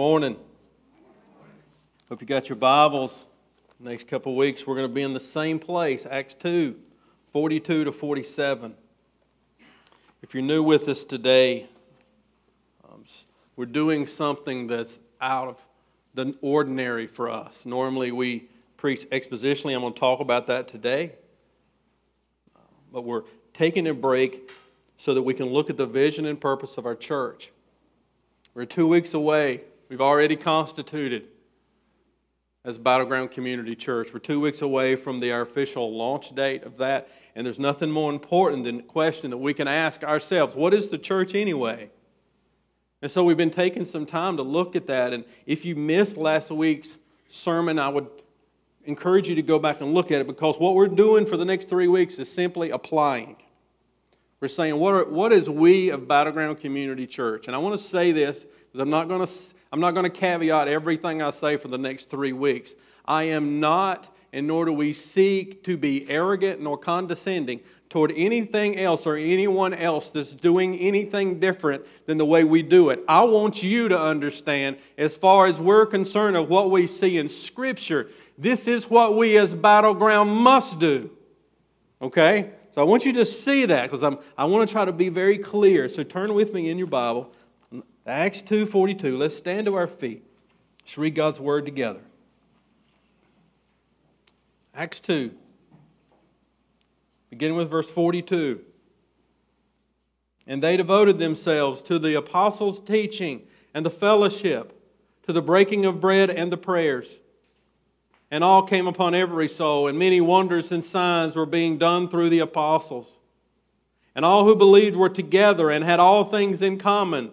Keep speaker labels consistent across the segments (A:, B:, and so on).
A: morning. Hope you got your Bibles. Next couple weeks, we're going to be in the same place, Acts 2, 42 to 47. If you're new with us today, um, we're doing something that's out of the ordinary for us. Normally, we preach expositionally. I'm going to talk about that today. But we're taking a break so that we can look at the vision and purpose of our church. We're two weeks away. We've already constituted as Battleground Community Church. We're two weeks away from the, our official launch date of that, and there's nothing more important than the question that we can ask ourselves what is the church anyway? And so we've been taking some time to look at that. And if you missed last week's sermon, I would encourage you to go back and look at it because what we're doing for the next three weeks is simply applying. We're saying, what, are, what is we of Battleground Community Church? And I want to say this because I'm not going to, I'm not going to caveat everything I say for the next three weeks. I am not, and nor do we seek to be arrogant nor condescending toward anything else or anyone else that's doing anything different than the way we do it. I want you to understand, as far as we're concerned, of what we see in Scripture, this is what we as Battleground must do. Okay? So I want you to see that because I want to try to be very clear. So turn with me in your Bible, Acts 2.42. Let's stand to our feet. Let's read God's Word together. Acts 2, beginning with verse 42. And they devoted themselves to the apostles' teaching and the fellowship, to the breaking of bread and the prayers and all came upon every soul, and many wonders and signs were being done through the apostles. And all who believed were together and had all things in common.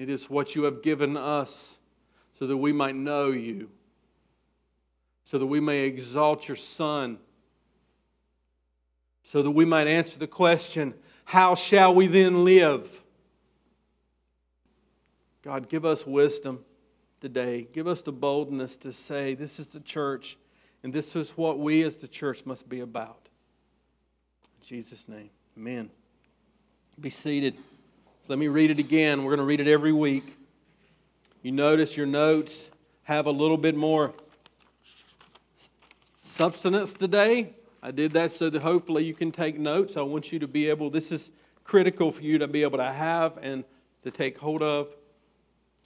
A: It is what you have given us so that we might know you, so that we may exalt your Son, so that we might answer the question how shall we then live? God, give us wisdom today. Give us the boldness to say, this is the church, and this is what we as the church must be about. In Jesus' name, amen. Be seated. So let me read it again. We're going to read it every week. You notice your notes have a little bit more substance today. I did that so that hopefully you can take notes. I want you to be able, this is critical for you to be able to have and to take hold of.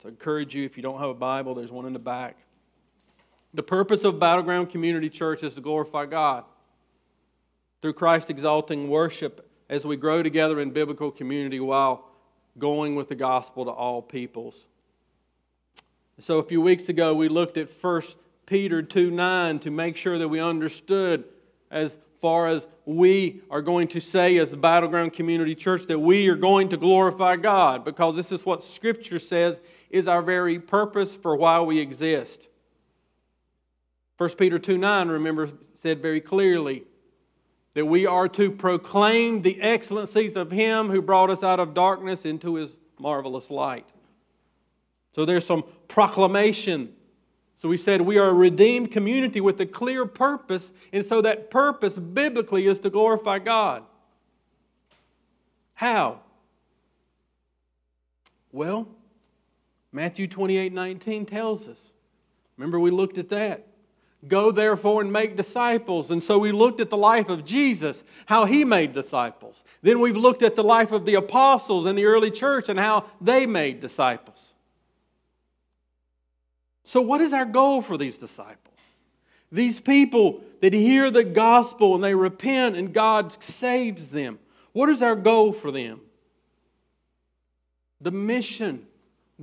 A: So I encourage you, if you don't have a Bible, there's one in the back. The purpose of Battleground Community Church is to glorify God through Christ exalting worship as we grow together in biblical community while going with the gospel to all peoples. So a few weeks ago, we looked at 1 Peter 2 9 to make sure that we understood as far as we are going to say as the Battleground Community Church that we are going to glorify God because this is what Scripture says is our very purpose for why we exist. 1 Peter 2 9, remember, said very clearly that we are to proclaim the excellencies of Him who brought us out of darkness into His marvelous light. So there's some proclamation. So we said we are a redeemed community with a clear purpose, and so that purpose biblically is to glorify God. How? Well, Matthew 28 19 tells us. Remember, we looked at that. Go therefore and make disciples. And so we looked at the life of Jesus, how he made disciples. Then we've looked at the life of the apostles in the early church and how they made disciples. So, what is our goal for these disciples? These people that hear the gospel and they repent and God saves them. What is our goal for them? The mission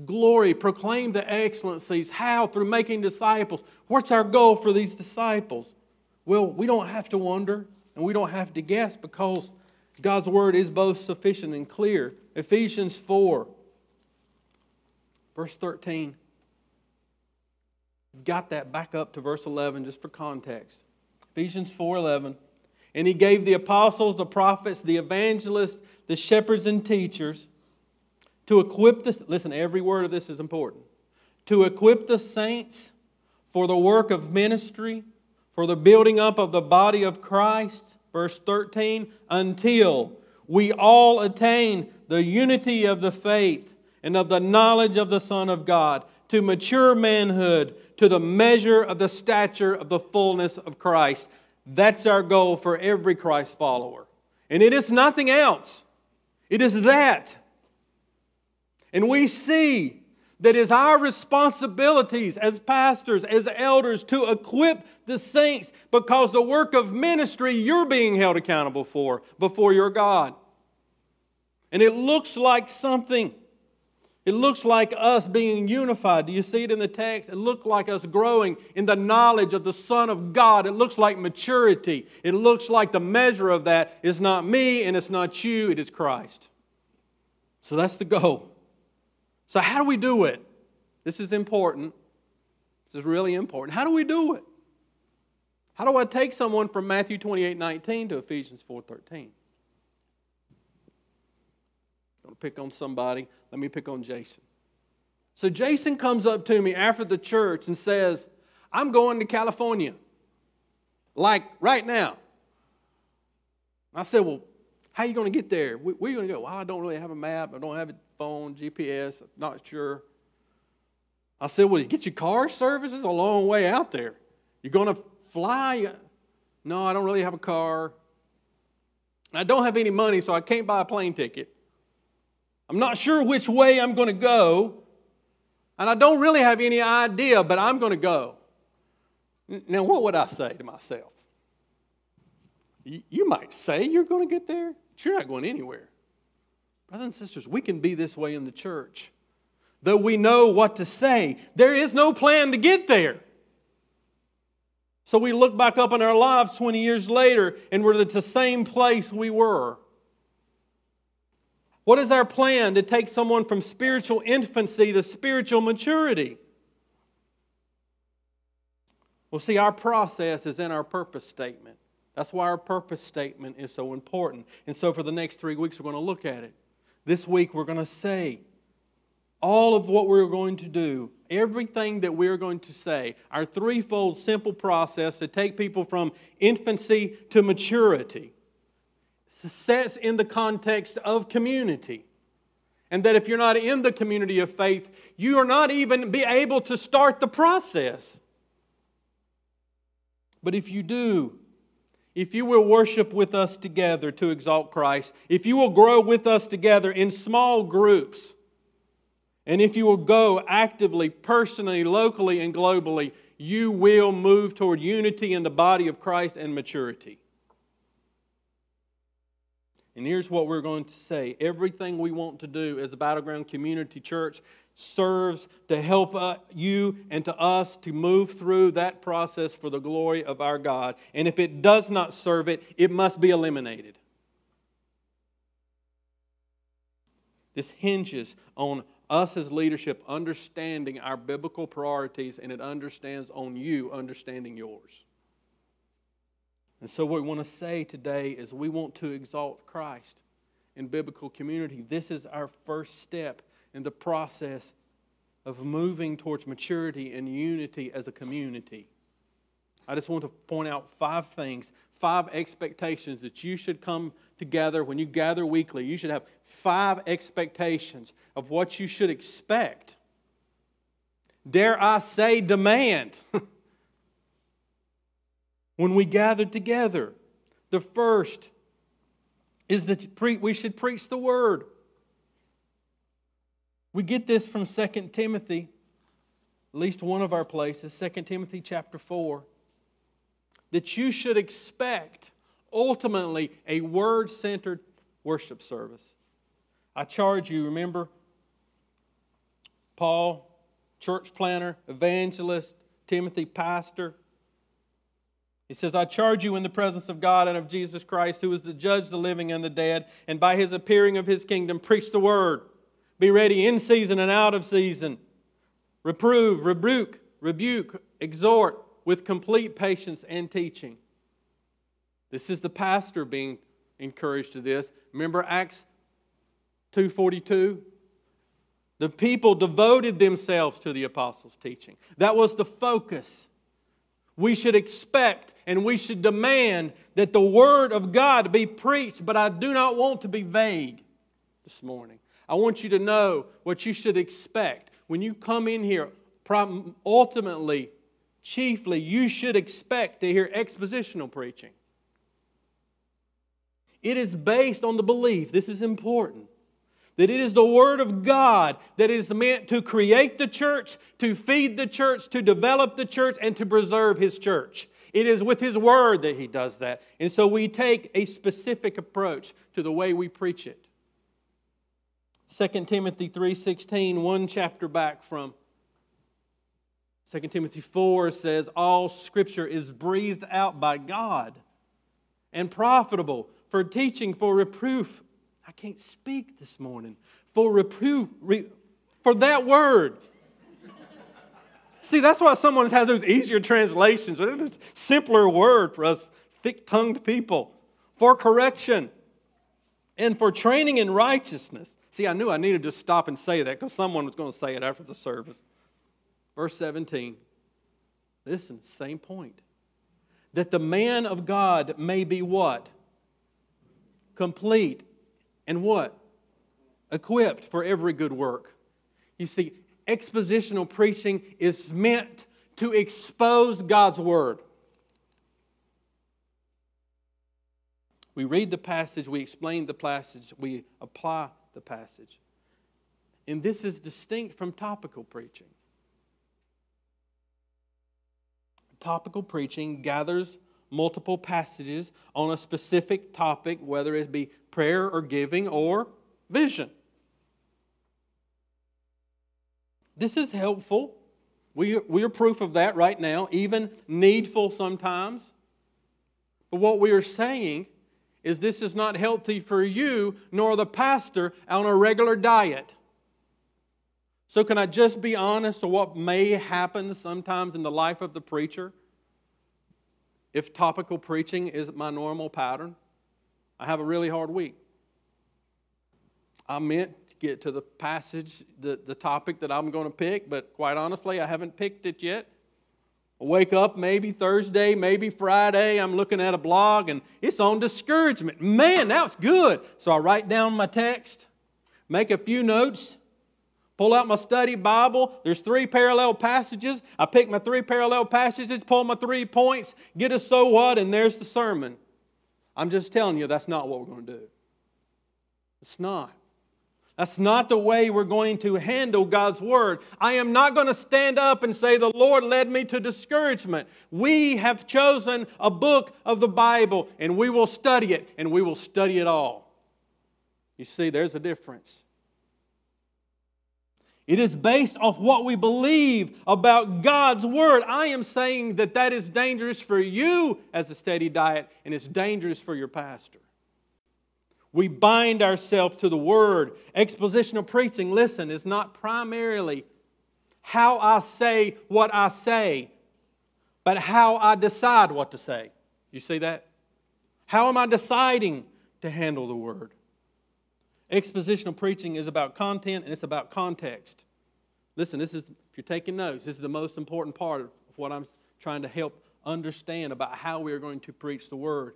A: glory, proclaim the excellencies. How? Through making disciples. What's our goal for these disciples? Well, we don't have to wonder and we don't have to guess because God's word is both sufficient and clear. Ephesians 4, verse 13. got that back up to verse 11 just for context. Ephesians 4:11. And he gave the apostles, the prophets, the evangelists, the shepherds and teachers to equip the listen, every word of this is important. To equip the saints for the work of ministry, for the building up of the body of Christ, verse 13, until we all attain the unity of the faith and of the knowledge of the Son of God, to mature manhood, to the measure of the stature of the fullness of Christ. That's our goal for every Christ follower. And it is nothing else, it is that. And we see that is our responsibilities as pastors, as elders, to equip the saints because the work of ministry you're being held accountable for before your God. And it looks like something. It looks like us being unified. Do you see it in the text? It looks like us growing in the knowledge of the Son of God. It looks like maturity. It looks like the measure of that is not me and it's not you, it is Christ. So that's the goal. So, how do we do it? This is important. This is really important. How do we do it? How do I take someone from Matthew 28 19 to Ephesians 4 13? I'm going to pick on somebody. Let me pick on Jason. So, Jason comes up to me after the church and says, I'm going to California. Like right now. I said, Well, how are you going to get there? Where are you going to go? Well, I don't really have a map. I don't have a phone, GPS. Not sure. I said, Well, you get your car service? It's a long way out there. You're going to fly? No, I don't really have a car. I don't have any money, so I can't buy a plane ticket. I'm not sure which way I'm going to go. And I don't really have any idea, but I'm going to go. Now, what would I say to myself? You might say you're going to get there, but you're not going anywhere. Brothers and sisters, we can be this way in the church. Though we know what to say, there is no plan to get there. So we look back up in our lives 20 years later and we're at the same place we were. What is our plan to take someone from spiritual infancy to spiritual maturity? Well, see, our process is in our purpose statement. That's why our purpose statement is so important. And so, for the next three weeks, we're going to look at it. This week, we're going to say all of what we're going to do, everything that we're going to say, our threefold simple process to take people from infancy to maturity, sets in the context of community. And that if you're not in the community of faith, you are not even be able to start the process. But if you do, if you will worship with us together to exalt Christ, if you will grow with us together in small groups, and if you will go actively, personally, locally, and globally, you will move toward unity in the body of Christ and maturity. And here's what we're going to say everything we want to do as a Battleground Community Church serves to help uh, you and to us to move through that process for the glory of our God. And if it does not serve it, it must be eliminated. This hinges on us as leadership understanding our biblical priorities, and it understands on you understanding yours. And so, what we want to say today is we want to exalt Christ in biblical community. This is our first step in the process of moving towards maturity and unity as a community. I just want to point out five things, five expectations that you should come together when you gather weekly. You should have five expectations of what you should expect. Dare I say, demand. when we gather together, the first is that we should preach the word. We get this from 2 Timothy, at least one of our places, 2 Timothy chapter 4, that you should expect ultimately a word centered worship service. I charge you, remember, Paul, church planter, evangelist, Timothy, pastor. He says, I charge you in the presence of God and of Jesus Christ, who is the judge of the living and the dead, and by his appearing of his kingdom, preach the word. Be ready in season and out of season. Reprove, rebuke, rebuke, exhort with complete patience and teaching. This is the pastor being encouraged to this. Remember Acts 2:42? The people devoted themselves to the apostles' teaching. That was the focus. We should expect and we should demand that the word of God be preached, but I do not want to be vague this morning. I want you to know what you should expect. When you come in here, ultimately, chiefly, you should expect to hear expositional preaching. It is based on the belief, this is important, that it is the Word of God that is meant to create the church, to feed the church, to develop the church, and to preserve His church. It is with His Word that He does that. And so we take a specific approach to the way we preach it. 2 Timothy 3.16, one chapter back from 2 Timothy 4 says, All scripture is breathed out by God and profitable for teaching, for reproof. I can't speak this morning. For reproof, re, for that word. See, that's why someone has those easier translations. A simpler word for us thick tongued people. For correction and for training in righteousness. See, I knew I needed to stop and say that because someone was going to say it after the service. Verse 17. Listen, same point. That the man of God may be what? Complete. And what? Equipped for every good work. You see, expositional preaching is meant to expose God's Word. We read the passage, we explain the passage, we apply the passage. And this is distinct from topical preaching. Topical preaching gathers multiple passages on a specific topic, whether it be prayer or giving or vision. This is helpful. We, we are proof of that right now, even needful sometimes. But what we are saying is this is not healthy for you nor the pastor on a regular diet. So, can I just be honest of what may happen sometimes in the life of the preacher? If topical preaching is my normal pattern, I have a really hard week. I meant to get to the passage, the, the topic that I'm going to pick, but quite honestly, I haven't picked it yet. I wake up maybe Thursday, maybe Friday. I'm looking at a blog and it's on discouragement. Man, that's good. So I write down my text, make a few notes, pull out my study Bible. There's three parallel passages. I pick my three parallel passages, pull my three points, get a so what, and there's the sermon. I'm just telling you, that's not what we're going to do. It's not. That's not the way we're going to handle God's Word. I am not going to stand up and say, The Lord led me to discouragement. We have chosen a book of the Bible and we will study it and we will study it all. You see, there's a difference. It is based off what we believe about God's Word. I am saying that that is dangerous for you as a steady diet and it's dangerous for your pastor. We bind ourselves to the word. Expositional preaching, listen, is not primarily how I say what I say, but how I decide what to say. You see that? How am I deciding to handle the word? Expositional preaching is about content and it's about context. Listen, this is, if you're taking notes, this is the most important part of what I'm trying to help understand about how we are going to preach the word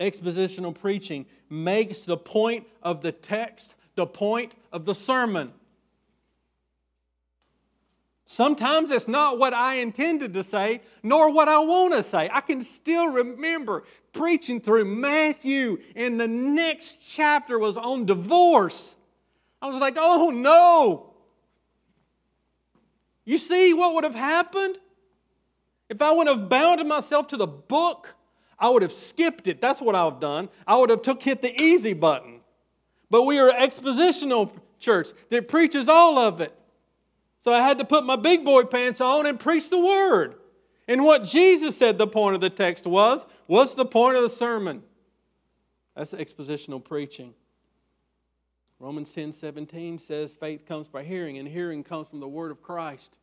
A: expositional preaching makes the point of the text the point of the sermon. Sometimes it's not what I intended to say, nor what I want to say. I can still remember preaching through Matthew, and the next chapter was on divorce. I was like, oh no. You see what would have happened? If I would have bound myself to the book I would have skipped it. That's what I would have done. I would have took hit the easy button. But we are an expositional church that preaches all of it. So I had to put my big boy pants on and preach the word. And what Jesus said the point of the text was, what's the point of the sermon? That's expositional preaching. Romans 10 17 says, faith comes by hearing, and hearing comes from the word of Christ.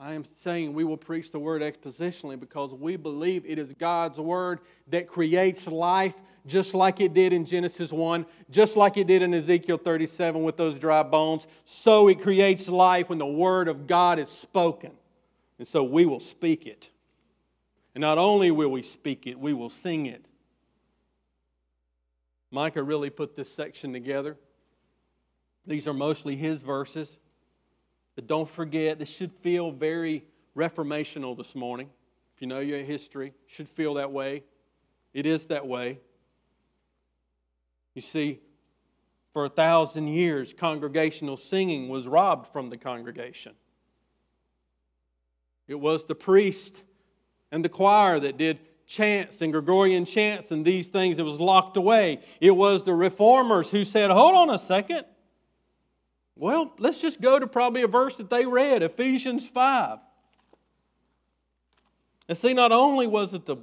A: I am saying we will preach the word expositionally because we believe it is God's word that creates life just like it did in Genesis 1, just like it did in Ezekiel 37 with those dry bones. So it creates life when the word of God is spoken. And so we will speak it. And not only will we speak it, we will sing it. Micah really put this section together. These are mostly his verses. But don't forget, this should feel very reformational this morning. If you know your history, should feel that way. It is that way. You see, for a thousand years, congregational singing was robbed from the congregation. It was the priest and the choir that did chants and Gregorian chants and these things. It was locked away. It was the reformers who said, Hold on a second. Well, let's just go to probably a verse that they read, Ephesians 5. And see, not only was it the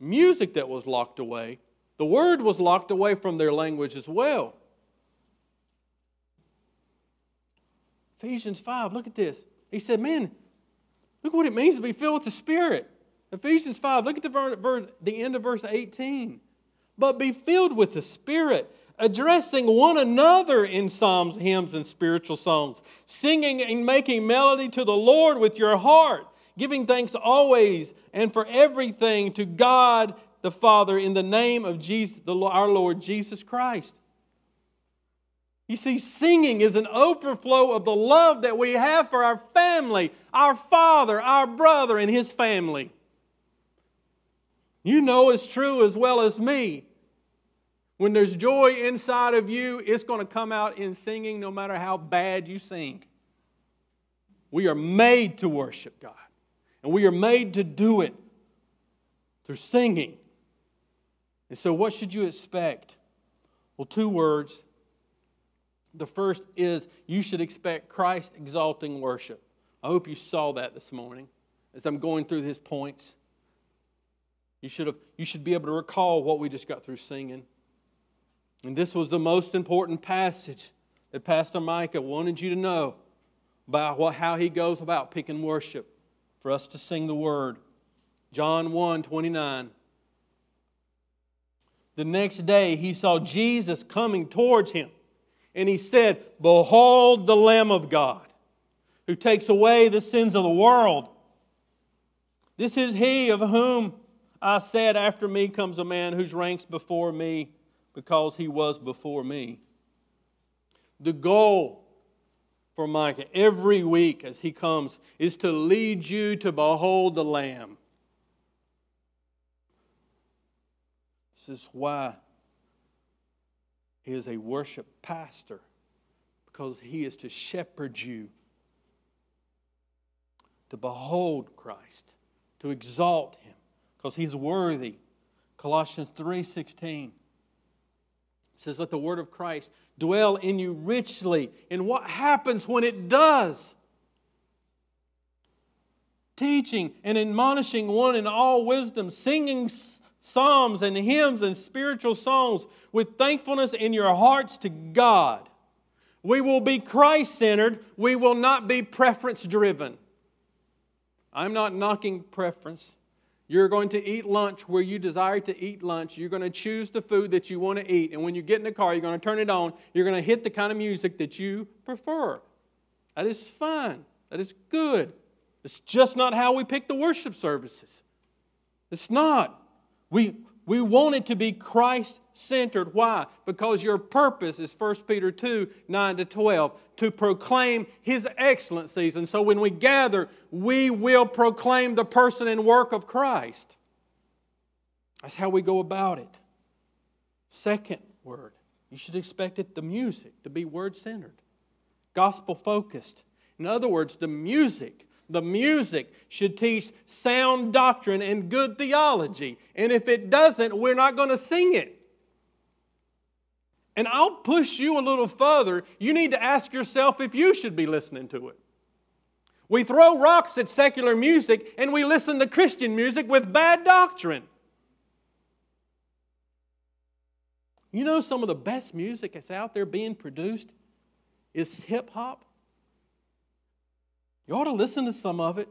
A: music that was locked away, the word was locked away from their language as well. Ephesians 5, look at this. He said, Man, look what it means to be filled with the Spirit. Ephesians 5, look at the, verse, the end of verse 18. But be filled with the Spirit addressing one another in psalms, hymns, and spiritual songs, singing and making melody to the Lord with your heart, giving thanks always and for everything to God the Father in the name of Jesus, the, our Lord Jesus Christ. You see, singing is an overflow of the love that we have for our family, our father, our brother, and his family. You know it's true as well as me when there's joy inside of you, it's going to come out in singing no matter how bad you sing. We are made to worship God, and we are made to do it through singing. And so, what should you expect? Well, two words. The first is you should expect Christ exalting worship. I hope you saw that this morning as I'm going through his points. You should, have, you should be able to recall what we just got through singing. And this was the most important passage that Pastor Micah wanted you to know about how he goes about picking worship for us to sing the word. John 1 29. The next day he saw Jesus coming towards him, and he said, Behold the Lamb of God who takes away the sins of the world. This is he of whom I said, After me comes a man whose ranks before me because he was before me. The goal for Micah every week as he comes is to lead you to behold the Lamb. This is why he is a worship pastor, because he is to shepherd you to behold Christ, to exalt him, because he's worthy. Colossians 3:16 says, Let the word of Christ dwell in you richly. And what happens when it does? Teaching and admonishing one in all wisdom, singing psalms and hymns and spiritual songs with thankfulness in your hearts to God. We will be Christ centered, we will not be preference driven. I'm not knocking preference. You're going to eat lunch where you desire to eat lunch. You're going to choose the food that you want to eat. And when you get in the car, you're going to turn it on. You're going to hit the kind of music that you prefer. That is fine. That is good. It's just not how we pick the worship services. It's not. We, we want it to be Christ centered. Why? Because your purpose is 1 Peter 2 9 to 12 to proclaim His excellencies. And so when we gather, we will proclaim the person and work of Christ. That's how we go about it. Second word, you should expect it, the music, to be word centered, gospel focused. In other words, the music the music should teach sound doctrine and good theology. And if it doesn't, we're not going to sing it. And I'll push you a little further. You need to ask yourself if you should be listening to it. We throw rocks at secular music and we listen to Christian music with bad doctrine. You know, some of the best music that's out there being produced is hip hop. You ought to listen to some of it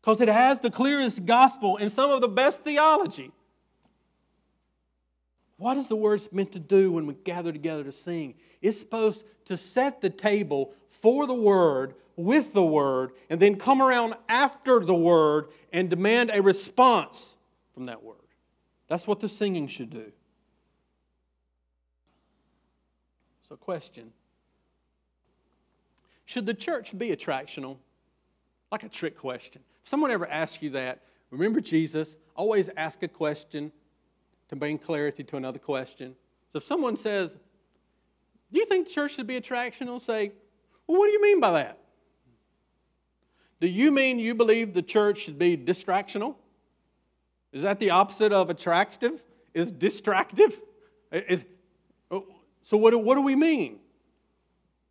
A: because it has the clearest gospel and some of the best theology. What is the word meant to do when we gather together to sing? It's supposed to set the table for the word, with the word, and then come around after the word and demand a response from that word. That's what the singing should do. So, question Should the church be attractional? Like a trick question. If someone ever asks you that, remember Jesus, always ask a question to bring clarity to another question. So if someone says, Do you think the church should be attractional? Say, Well, what do you mean by that? Do you mean you believe the church should be distractional? Is that the opposite of attractive? Is distractive? Is, oh, so, what what do we mean?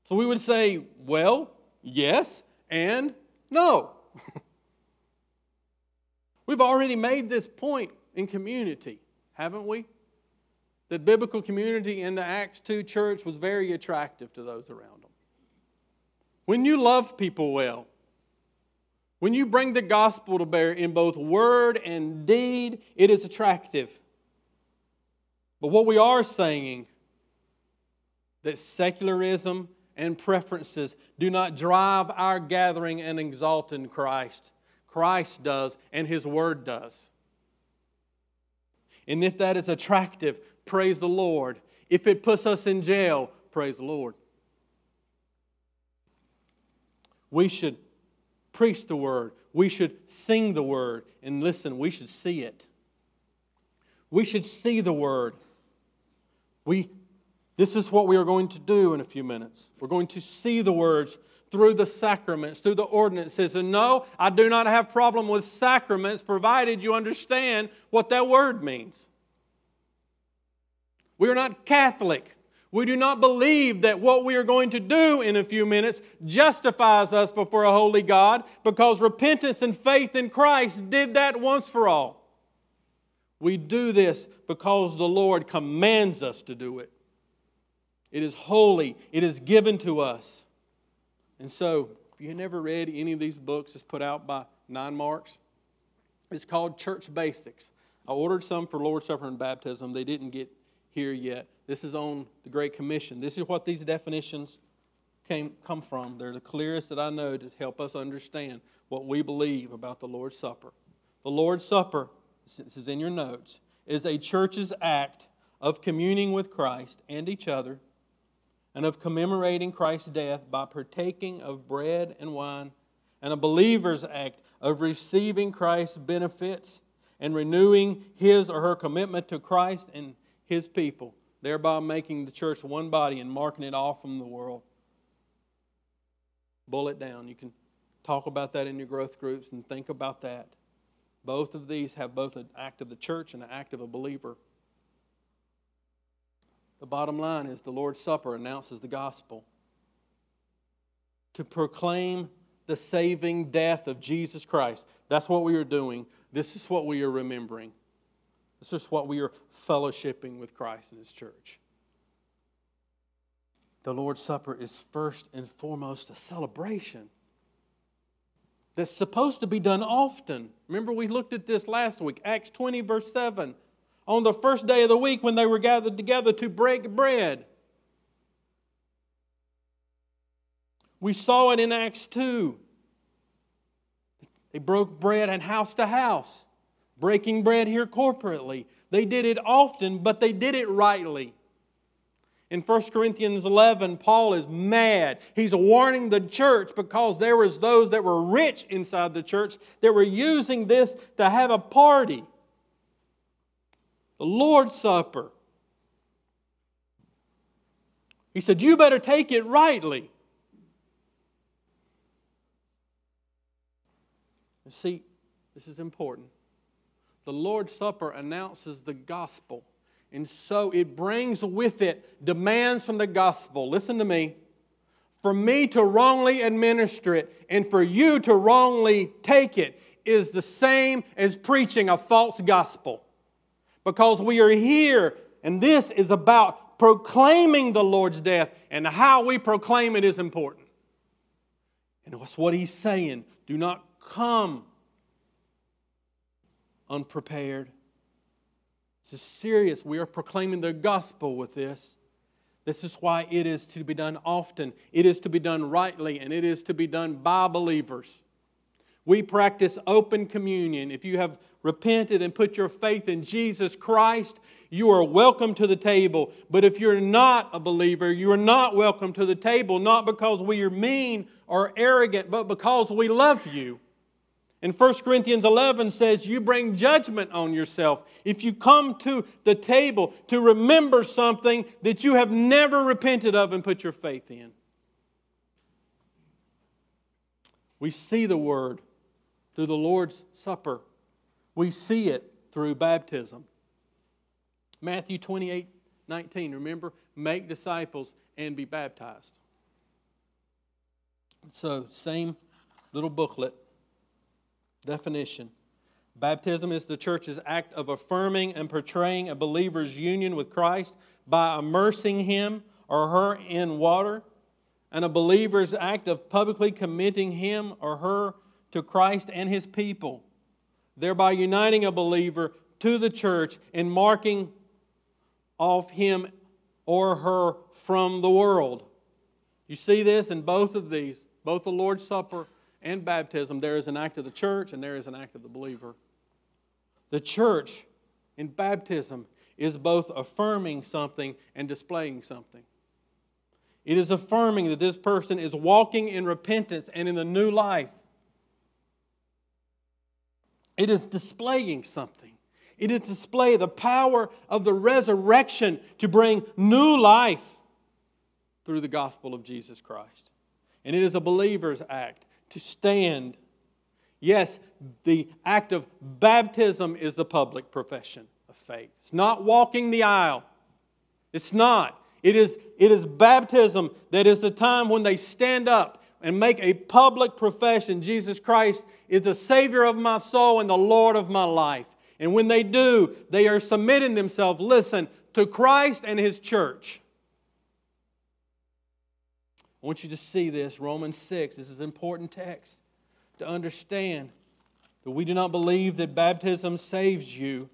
A: So, we would say, well, yes, and no. We've already made this point in community haven't we? That biblical community in the Acts 2 church was very attractive to those around them. When you love people well, when you bring the gospel to bear in both word and deed, it is attractive. But what we are saying that secularism and preferences do not drive our gathering and exalt in Christ. Christ does, and His Word does. And if that is attractive, praise the Lord. If it puts us in jail, praise the Lord. We should preach the word. We should sing the word. And listen, we should see it. We should see the word. We, this is what we are going to do in a few minutes. We're going to see the words through the sacraments, through the ordinances. And no, I do not have problem with sacraments provided you understand what that word means. We are not Catholic. We do not believe that what we are going to do in a few minutes justifies us before a holy God because repentance and faith in Christ did that once for all. We do this because the Lord commands us to do it. It is holy, it is given to us. And so, if you never read any of these books, it's put out by Nine Marks. It's called Church Basics. I ordered some for Lord's Supper and baptism. They didn't get here yet. This is on the Great Commission. This is what these definitions came, come from. They're the clearest that I know to help us understand what we believe about the Lord's Supper. The Lord's Supper, this is in your notes, is a church's act of communing with Christ and each other and of commemorating Christ's death by partaking of bread and wine, and a believer's act of receiving Christ's benefits and renewing his or her commitment to Christ and his people, thereby making the church one body and marking it off from the world. Boil it down. You can talk about that in your growth groups and think about that. Both of these have both an act of the church and an act of a believer. The bottom line is the Lord's Supper announces the gospel. To proclaim the saving death of Jesus Christ. That's what we are doing. This is what we are remembering. This is what we are fellowshipping with Christ and His church. The Lord's Supper is first and foremost a celebration that's supposed to be done often. Remember, we looked at this last week, Acts 20, verse 7 on the first day of the week when they were gathered together to break bread. We saw it in Acts 2. They broke bread and house to house, breaking bread here corporately. They did it often, but they did it rightly. In 1 Corinthians 11, Paul is mad. He's warning the church because there was those that were rich inside the church that were using this to have a party the Lord's Supper. He said, You better take it rightly. See, this is important. The Lord's Supper announces the gospel. And so it brings with it demands from the gospel. Listen to me. For me to wrongly administer it and for you to wrongly take it is the same as preaching a false gospel because we are here, and this is about proclaiming the Lord's death, and how we proclaim it is important. And that's what he's saying. Do not come unprepared. This is serious. We are proclaiming the gospel with this. This is why it is to be done often, it is to be done rightly, and it is to be done by believers. We practice open communion. If you have repented and put your faith in Jesus Christ, you are welcome to the table. But if you're not a believer, you are not welcome to the table, not because we are mean or arrogant, but because we love you. And 1 Corinthians 11 says, You bring judgment on yourself if you come to the table to remember something that you have never repented of and put your faith in. We see the word through the Lord's Supper, we see it through baptism. Matthew 28 19, remember, make disciples and be baptized. So, same little booklet definition. Baptism is the church's act of affirming and portraying a believer's union with Christ by immersing him or her in water, and a believer's act of publicly committing him or her to Christ and his people, thereby uniting a believer to the church and marking off him or her from the world. You see this in both of these, both the Lord's Supper and baptism. There is an act of the church and there is an act of the believer. The church in baptism is both affirming something and displaying something. It is affirming that this person is walking in repentance and in the new life. It is displaying something. It is display the power of the resurrection to bring new life through the gospel of Jesus Christ. And it is a believer's act to stand. Yes, the act of baptism is the public profession of faith. It's not walking the aisle. It's not. It is, it is baptism that is the time when they stand up and make a public profession Jesus Christ is the Savior of my soul and the Lord of my life. And when they do, they are submitting themselves, listen, to Christ and His church. I want you to see this, Romans 6. This is an important text to understand that we do not believe that baptism saves you.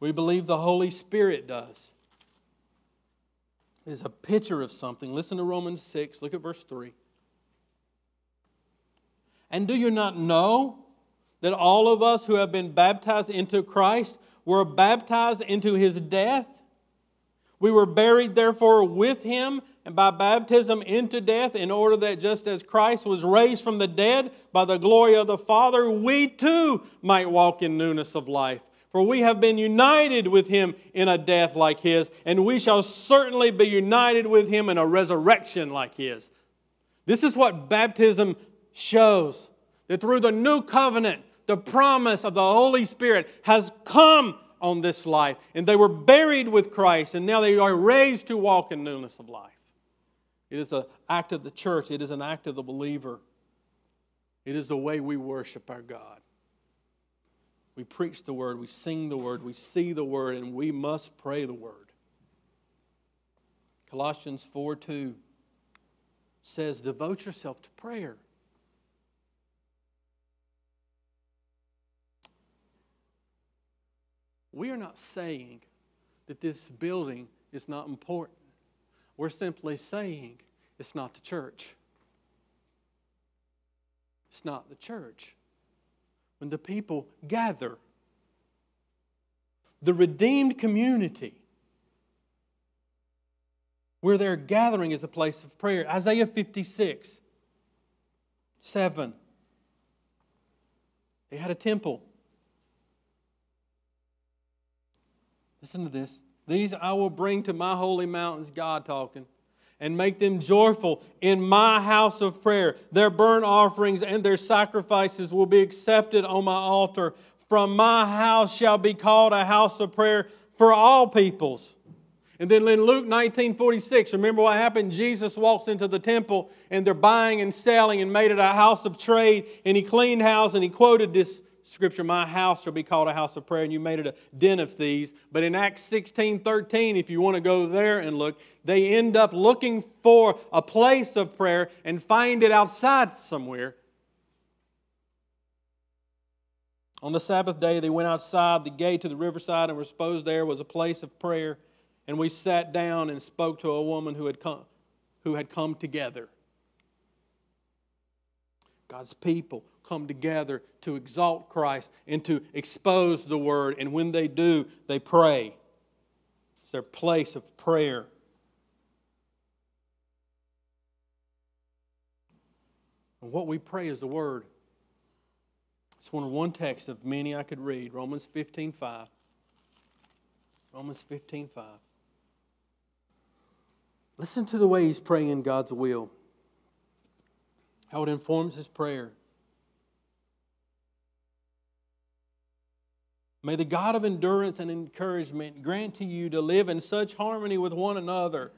A: We believe the Holy Spirit does. It is a picture of something. Listen to Romans 6. Look at verse 3. And do you not know that all of us who have been baptized into Christ were baptized into his death? We were buried, therefore, with him and by baptism into death, in order that just as Christ was raised from the dead by the glory of the Father, we too might walk in newness of life. For we have been united with him in a death like his, and we shall certainly be united with him in a resurrection like his. This is what baptism shows that through the new covenant, the promise of the Holy Spirit has come on this life. And they were buried with Christ, and now they are raised to walk in newness of life. It is an act of the church, it is an act of the believer. It is the way we worship our God. We preach the word, we sing the word, we see the word, and we must pray the word. Colossians 4 2 says, Devote yourself to prayer. We are not saying that this building is not important. We're simply saying it's not the church. It's not the church. When the people gather, the redeemed community, where they're gathering is a place of prayer. Isaiah 56, 7. They had a temple. Listen to this. These I will bring to my holy mountains, God talking, and make them joyful in my house of prayer. Their burnt offerings and their sacrifices will be accepted on my altar. From my house shall be called a house of prayer for all peoples. And then in Luke 19 46, remember what happened? Jesus walks into the temple and they're buying and selling and made it a house of trade. And he cleaned house and he quoted this scripture, My house shall be called a house of prayer, and you made it a den of thieves. But in Acts 16 13, if you want to go there and look, they end up looking for a place of prayer and find it outside somewhere. On the Sabbath day, they went outside the gate to the riverside and were supposed there was a place of prayer. And we sat down and spoke to a woman who had come, who had come together. God's people come together to exalt Christ and to expose the word. And when they do, they pray. It's their place of prayer. And what we pray is the word. It's one, of one text of many I could read Romans 15 5. Romans 15 5. Listen to the way he's praying in God's will how it informs his prayer. May the God of endurance and encouragement grant to you to live in such harmony with one another,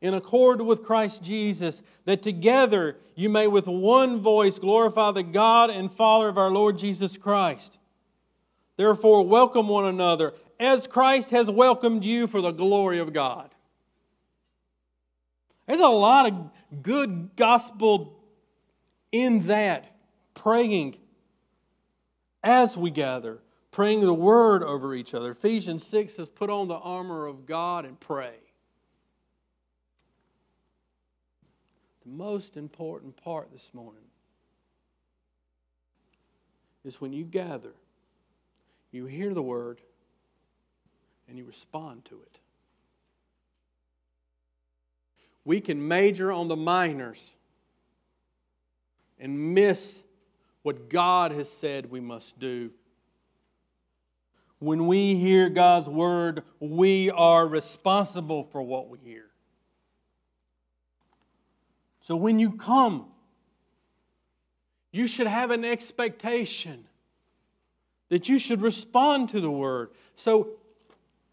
A: in accord with Christ Jesus, that together you may with one voice glorify the God and Father of our Lord Jesus Christ. Therefore, welcome one another as Christ has welcomed you for the glory of God. There's a lot of good gospel in that, praying as we gather, praying the word over each other. Ephesians 6 says, Put on the armor of God and pray. The most important part this morning is when you gather, you hear the word, and you respond to it. We can major on the minors and miss what God has said we must do. When we hear God's word, we are responsible for what we hear. So when you come, you should have an expectation that you should respond to the word. So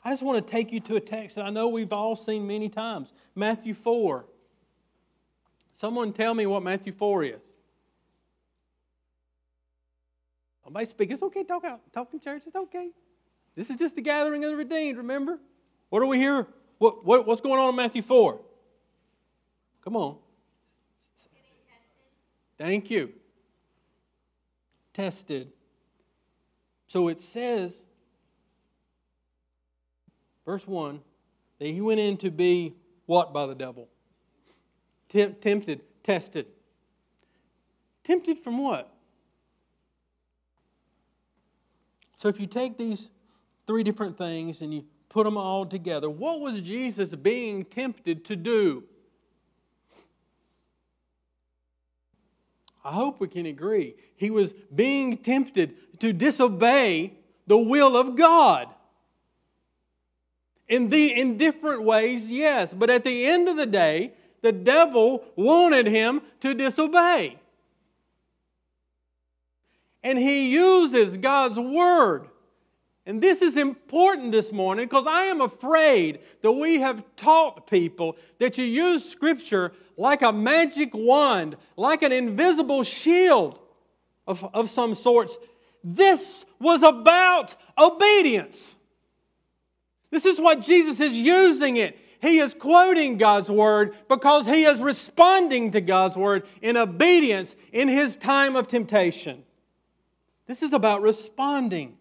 A: I just want to take you to a text that I know we've all seen many times Matthew 4. Someone tell me what Matthew 4 is. Somebody speak. It's okay. Talk out. Talk in church. It's okay. This is just the gathering of the redeemed, remember? What are we here? What, what, what's going on in Matthew 4? Come on. Thank you. Tested. So it says, verse 1, that he went in to be what by the devil? Tempted, tested. Tempted from what? So if you take these three different things and you put them all together, what was Jesus being tempted to do? I hope we can agree. He was being tempted to disobey the will of God. In, the, in different ways, yes, but at the end of the day, the devil wanted him to disobey. And he uses God's word. And this is important this morning because I am afraid that we have taught people that you use Scripture like a magic wand, like an invisible shield of, of some sorts. This was about obedience. This is what Jesus is using it. He is quoting God's word because he is responding to God's word in obedience in his time of temptation. This is about responding.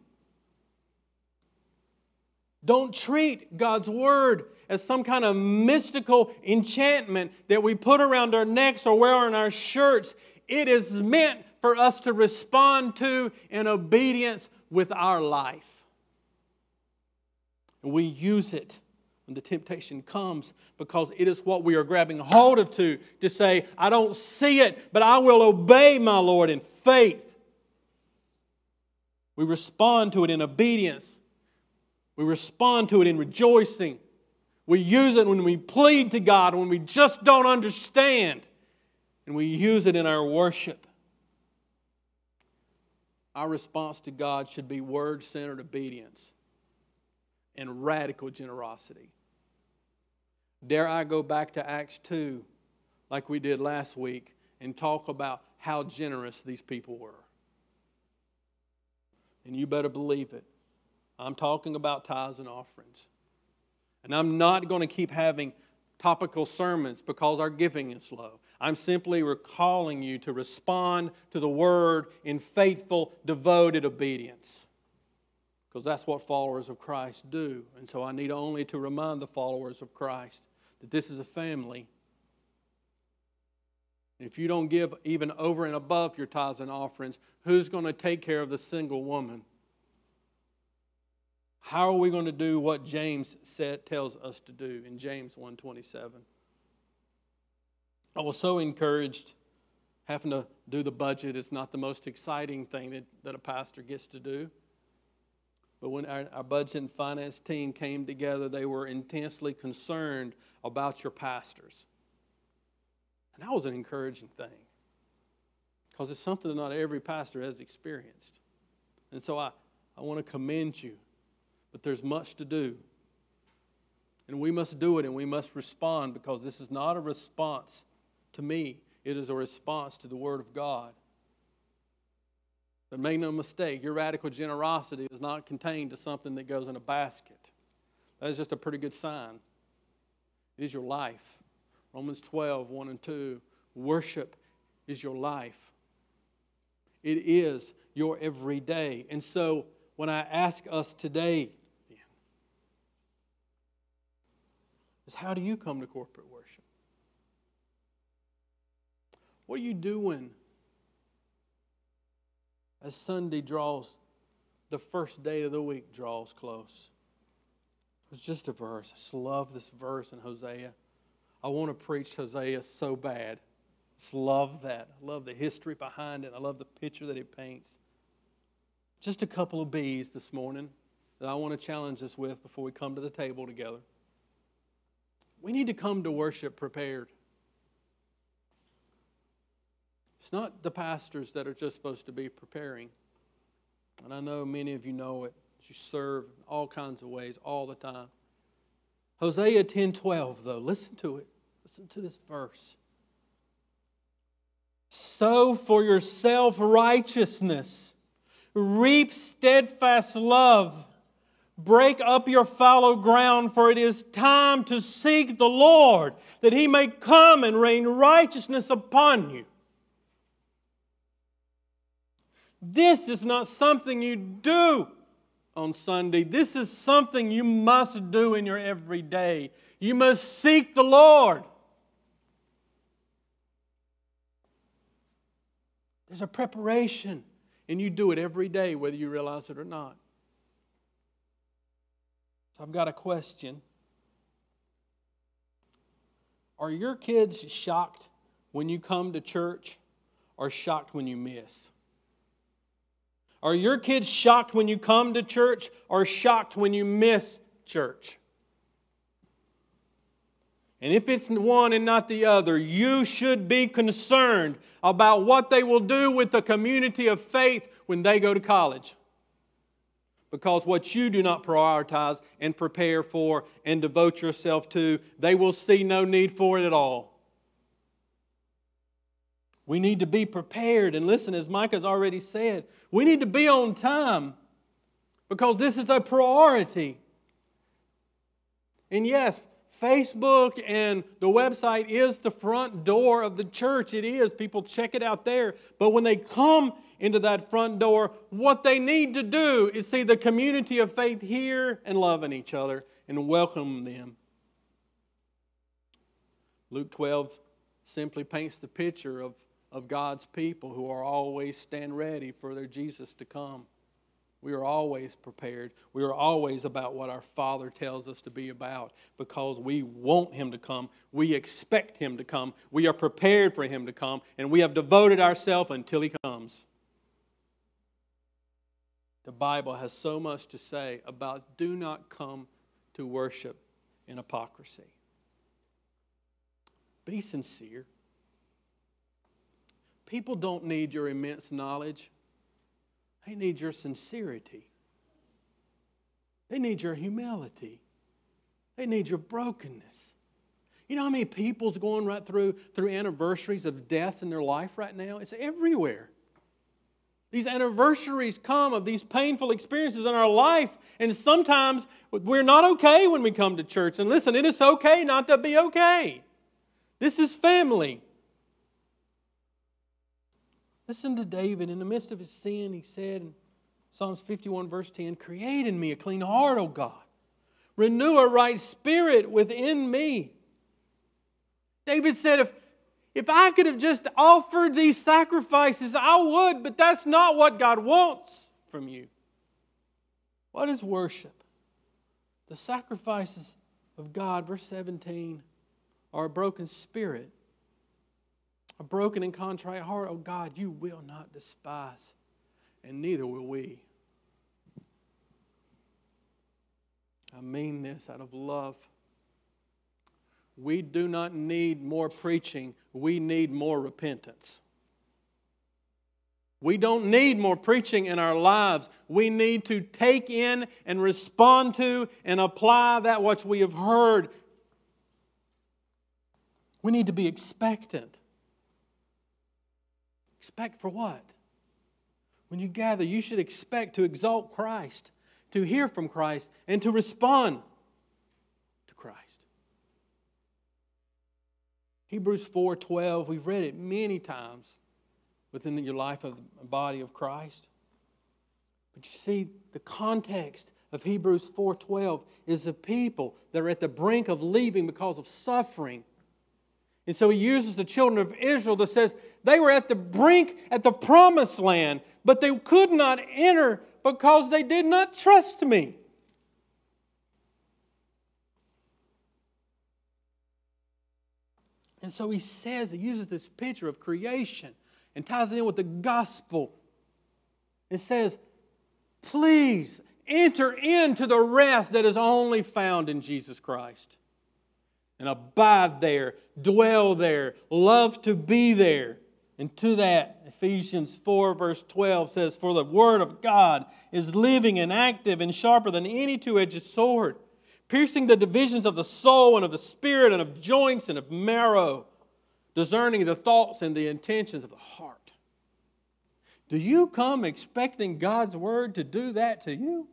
A: Don't treat God's Word as some kind of mystical enchantment that we put around our necks or wear on our shirts. It is meant for us to respond to in obedience with our life. We use it when the temptation comes because it is what we are grabbing hold of to to say, I don't see it, but I will obey my Lord in faith. We respond to it in obedience. We respond to it in rejoicing. We use it when we plead to God, when we just don't understand. And we use it in our worship. Our response to God should be word centered obedience and radical generosity. Dare I go back to Acts 2, like we did last week, and talk about how generous these people were? And you better believe it. I'm talking about tithes and offerings. And I'm not going to keep having topical sermons because our giving is low. I'm simply recalling you to respond to the word in faithful, devoted obedience. Because that's what followers of Christ do. And so I need only to remind the followers of Christ that this is a family. If you don't give even over and above your tithes and offerings, who's going to take care of the single woman? How are we going to do what James said, tells us to do in James 1:27? I was so encouraged having to do the budget is not the most exciting thing that, that a pastor gets to do. But when our, our, budget and finance team came together, they were intensely concerned about your pastors. And that was an encouraging thing because it's something that not every pastor has experienced. And so I, I want to commend you, but there's much to do. And we must do it and we must respond because this is not a response to me, it is a response to the Word of God. But make no mistake, your radical generosity is not contained to something that goes in a basket. That is just a pretty good sign. It is your life. Romans 12, 1 and 2. Worship is your life. It is your everyday. And so when I ask us today, is how do you come to corporate worship? What are you doing as Sunday draws, the first day of the week draws close? It's just a verse. I just love this verse in Hosea. I want to preach Hosea so bad. Just love that. I love the history behind it. I love the picture that it paints. Just a couple of B's this morning that I want to challenge us with before we come to the table together. We need to come to worship prepared. It's not the pastors that are just supposed to be preparing. And I know many of you know it. You serve in all kinds of ways all the time. Hosea 10:12 though, listen to it. Listen to this verse. Sow for yourself righteousness. Reap steadfast love. Break up your fallow ground, for it is time to seek the Lord, that he may come and rain righteousness upon you. This is not something you do on Sunday. This is something you must do in your everyday. You must seek the Lord. There's a preparation, and you do it every day, whether you realize it or not. So I've got a question. Are your kids shocked when you come to church or shocked when you miss? Are your kids shocked when you come to church or shocked when you miss church? And if it's one and not the other, you should be concerned about what they will do with the community of faith when they go to college. Because what you do not prioritize and prepare for and devote yourself to, they will see no need for it at all. We need to be prepared. And listen, as Mike has already said, we need to be on time because this is a priority. And yes, Facebook and the website is the front door of the church. It is. People check it out there. But when they come into that front door, what they need to do is see the community of faith here and loving each other and welcome them. Luke 12 simply paints the picture of of God's people who are always stand ready for their Jesus to come. We are always prepared. We are always about what our Father tells us to be about because we want Him to come. We expect Him to come. We are prepared for Him to come, and we have devoted ourselves until He comes. The Bible has so much to say about do not come to worship in hypocrisy. Be sincere. People don't need your immense knowledge, they need your sincerity. They need your humility. They need your brokenness. You know how many people's going right through through anniversaries of deaths in their life right now? It's everywhere. These anniversaries come of these painful experiences in our life, and sometimes we're not okay when we come to church. And listen, it is okay not to be okay. This is family. Listen to David. In the midst of his sin, he said in Psalms 51, verse 10 Create in me a clean heart, O God. Renew a right spirit within me. David said, if if I could have just offered these sacrifices, I would, but that's not what God wants from you. What is worship? The sacrifices of God, verse 17, are a broken spirit, a broken and contrite heart. Oh God, you will not despise, and neither will we. I mean this out of love. We do not need more preaching, we need more repentance. We don't need more preaching in our lives. We need to take in and respond to and apply that which we have heard. We need to be expectant. Expect for what? When you gather, you should expect to exalt Christ, to hear from Christ, and to respond Hebrews 4:12, we've read it many times within your life of the body of Christ. But you see, the context of Hebrews 4:12 is the people that are at the brink of leaving because of suffering. And so he uses the children of Israel that says they were at the brink at the promised land, but they could not enter because they did not trust me. And so he says, he uses this picture of creation and ties it in with the gospel. It says, please enter into the rest that is only found in Jesus Christ. And abide there, dwell there, love to be there. And to that, Ephesians 4, verse 12 says, For the word of God is living and active and sharper than any two edged sword piercing the divisions of the soul and of the spirit and of joints and of marrow, discerning the thoughts and the intentions of the heart. Do you come expecting God's word to do that to you?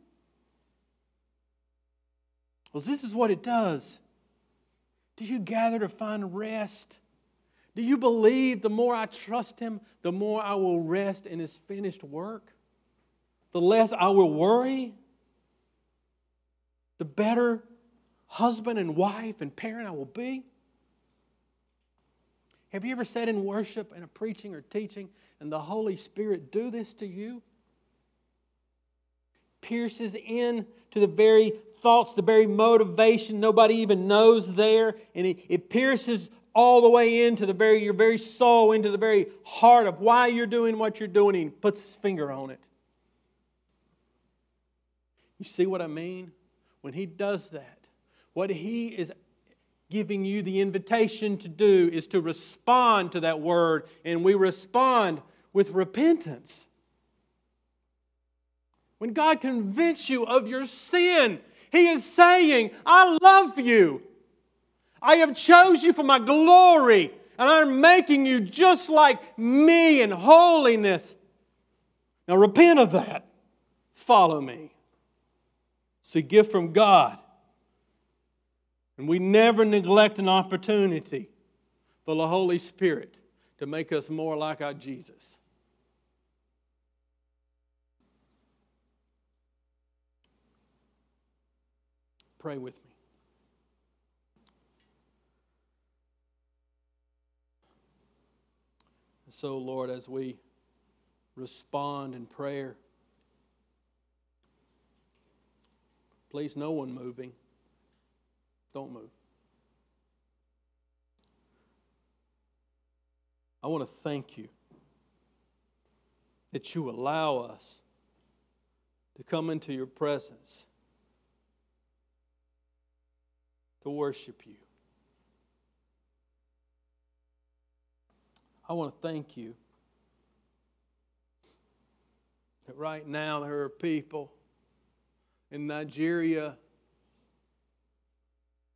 A: Well, this is what it does. Do you gather to find rest? Do you believe the more I trust Him, the more I will rest in His finished work? The less I will worry? The better husband and wife and parent I will be? Have you ever said in worship and a preaching or teaching and the Holy Spirit do this to you? Pierces in to the very thoughts, the very motivation nobody even knows there, and it, it pierces all the way into the very your very soul, into the very heart of why you're doing what you're doing, and puts his finger on it. You see what I mean? When He does that, what He is giving you the invitation to do is to respond to that word, and we respond with repentance. When God convicts you of your sin, He is saying, I love you. I have chose you for my glory, and I'm making you just like me in holiness. Now repent of that. Follow me. It's a gift from God. And we never neglect an opportunity for the Holy Spirit to make us more like our Jesus. Pray with me. so, Lord, as we respond in prayer, Please, no one moving. Don't move. I want to thank you that you allow us to come into your presence to worship you. I want to thank you that right now there are people in Nigeria,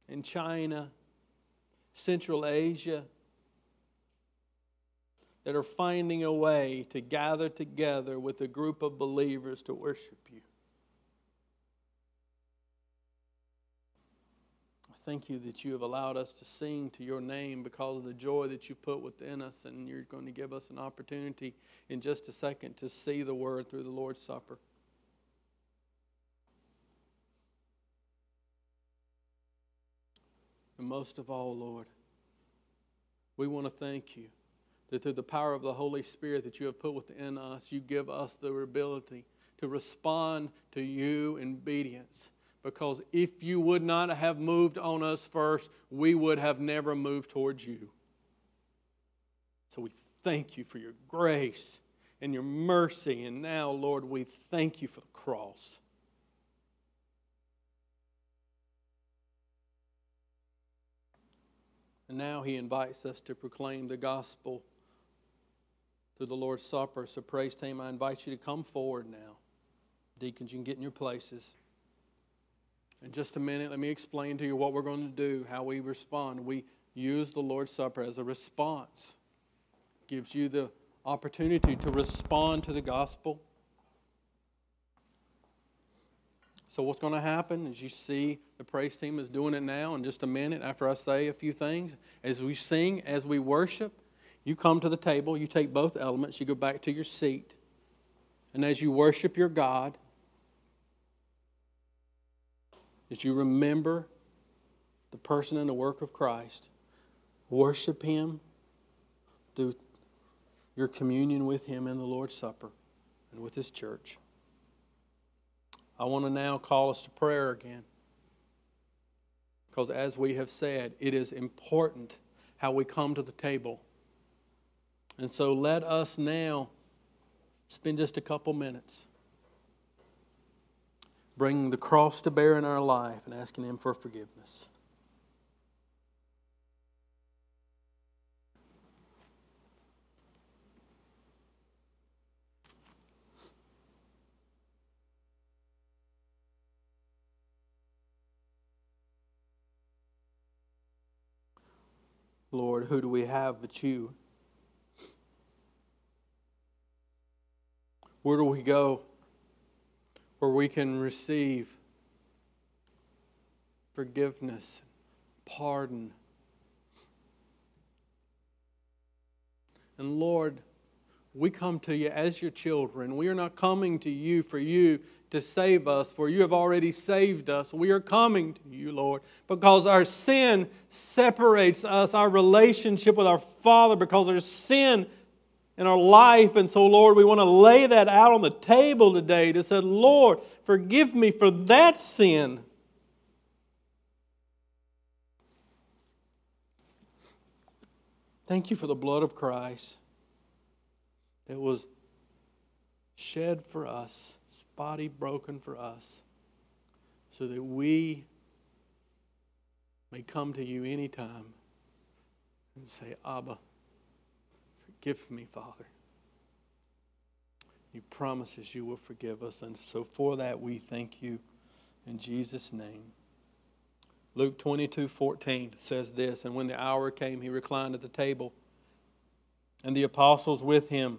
A: in China, Central Asia, that are finding a way to gather together with a group of believers to worship you. I thank you that you have allowed us to sing to your name because of the joy that you put within us, and you're going to give us an opportunity in just a second to see the word through the Lord's Supper. Most of all, Lord, we want to thank you that through the power of the Holy Spirit that you have put within us, you give us the ability to respond to you in obedience. Because if you would not have moved on us first, we would have never moved towards you. So we thank you for your grace and your mercy. And now, Lord, we thank you for the cross. And now he invites us to proclaim the gospel through the Lord's Supper. So, praise team, I invite you to come forward now. Deacons, you can get in your places. In just a minute, let me explain to you what we're going to do, how we respond. We use the Lord's Supper as a response. Gives you the opportunity to respond to the gospel. So, what's going to happen is you see the praise team is doing it now in just a minute after I say a few things. As we sing, as we worship, you come to the table, you take both elements, you go back to your seat. And as you worship your God, as you remember the person and the work of Christ, worship Him through your communion with Him in the Lord's Supper and with His church. I want to now call us to prayer again. Because as we have said, it is important how we come to the table. And so let us now spend just a couple minutes bringing the cross to bear in our life and asking Him for forgiveness. Lord, who do we have but you? Where do we go where we can receive forgiveness, pardon? And Lord, we come to you as your children. We are not coming to you for you to save us, for you have already saved us. We are coming to you, Lord, because our sin separates us, our relationship with our Father, because there's sin in our life. And so, Lord, we want to lay that out on the table today to say, Lord, forgive me for that sin. Thank you for the blood of Christ that was shed for us body broken for us so that we may come to you anytime and say, Abba, forgive me, Father. You promises you will forgive us. And so for that we thank you in Jesus' name. Luke 22 14 says this And when the hour came, he reclined at the table, and the apostles with him.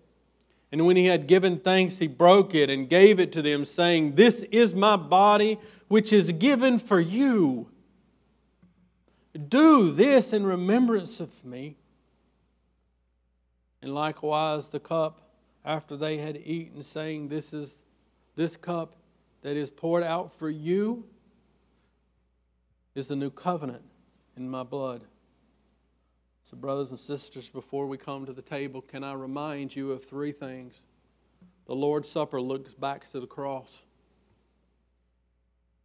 A: And when he had given thanks, he broke it and gave it to them, saying, This is my body, which is given for you. Do this in remembrance of me. And likewise, the cup after they had eaten, saying, This is this cup that is poured out for you is the new covenant in my blood. So, brothers and sisters, before we come to the table, can I remind you of three things? The Lord's Supper looks back to the cross.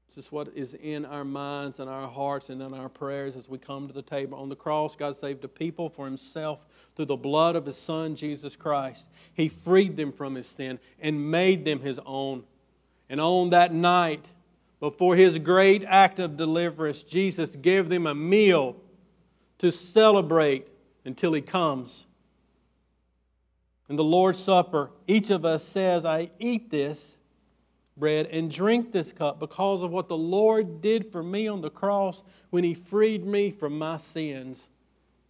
A: This is what is in our minds and our hearts and in our prayers as we come to the table. On the cross, God saved a people for Himself through the blood of His Son, Jesus Christ. He freed them from His sin and made them His own. And on that night, before His great act of deliverance, Jesus gave them a meal to celebrate until He comes. In the Lord's Supper, each of us says, I eat this bread and drink this cup because of what the Lord did for me on the cross when He freed me from my sins.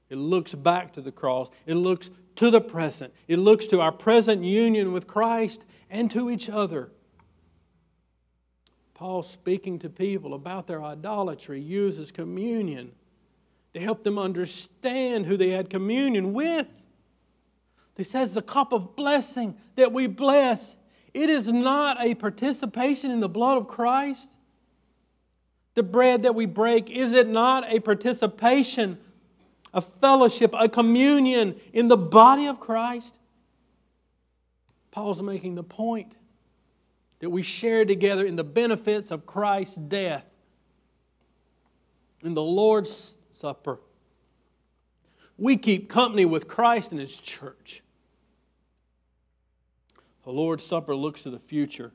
A: It looks back to the cross, it looks to the present, it looks to our present union with Christ and to each other. Paul, speaking to people about their idolatry, uses communion to help them understand who they had communion with. He says, The cup of blessing that we bless it is not a participation in the blood of Christ. The bread that we break, is it not a participation, a fellowship, a communion in the body of Christ? Paul's making the point that we share together in the benefits of Christ's death. In the Lord's Supper, we keep company with Christ and His church. The Lord's Supper looks to the future.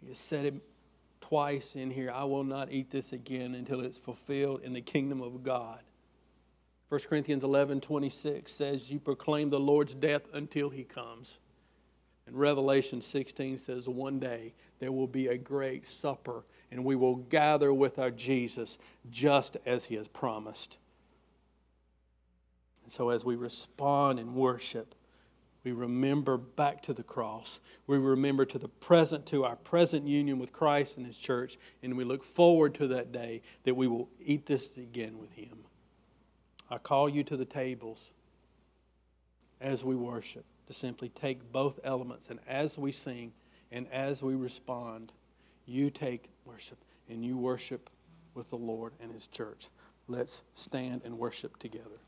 A: He has said it twice in here I will not eat this again until it's fulfilled in the kingdom of God. 1 Corinthians 11 26 says, You proclaim the Lord's death until he comes. And Revelation 16 says, One day there will be a great supper, and we will gather with our Jesus just as he has promised. And so, as we respond in worship, we remember back to the cross. We remember to the present, to our present union with Christ and His church, and we look forward to that day that we will eat this again with Him. I call you to the tables as we worship to simply take both elements, and as we sing and as we respond, you take worship and you worship with the Lord and His church. Let's stand and worship together.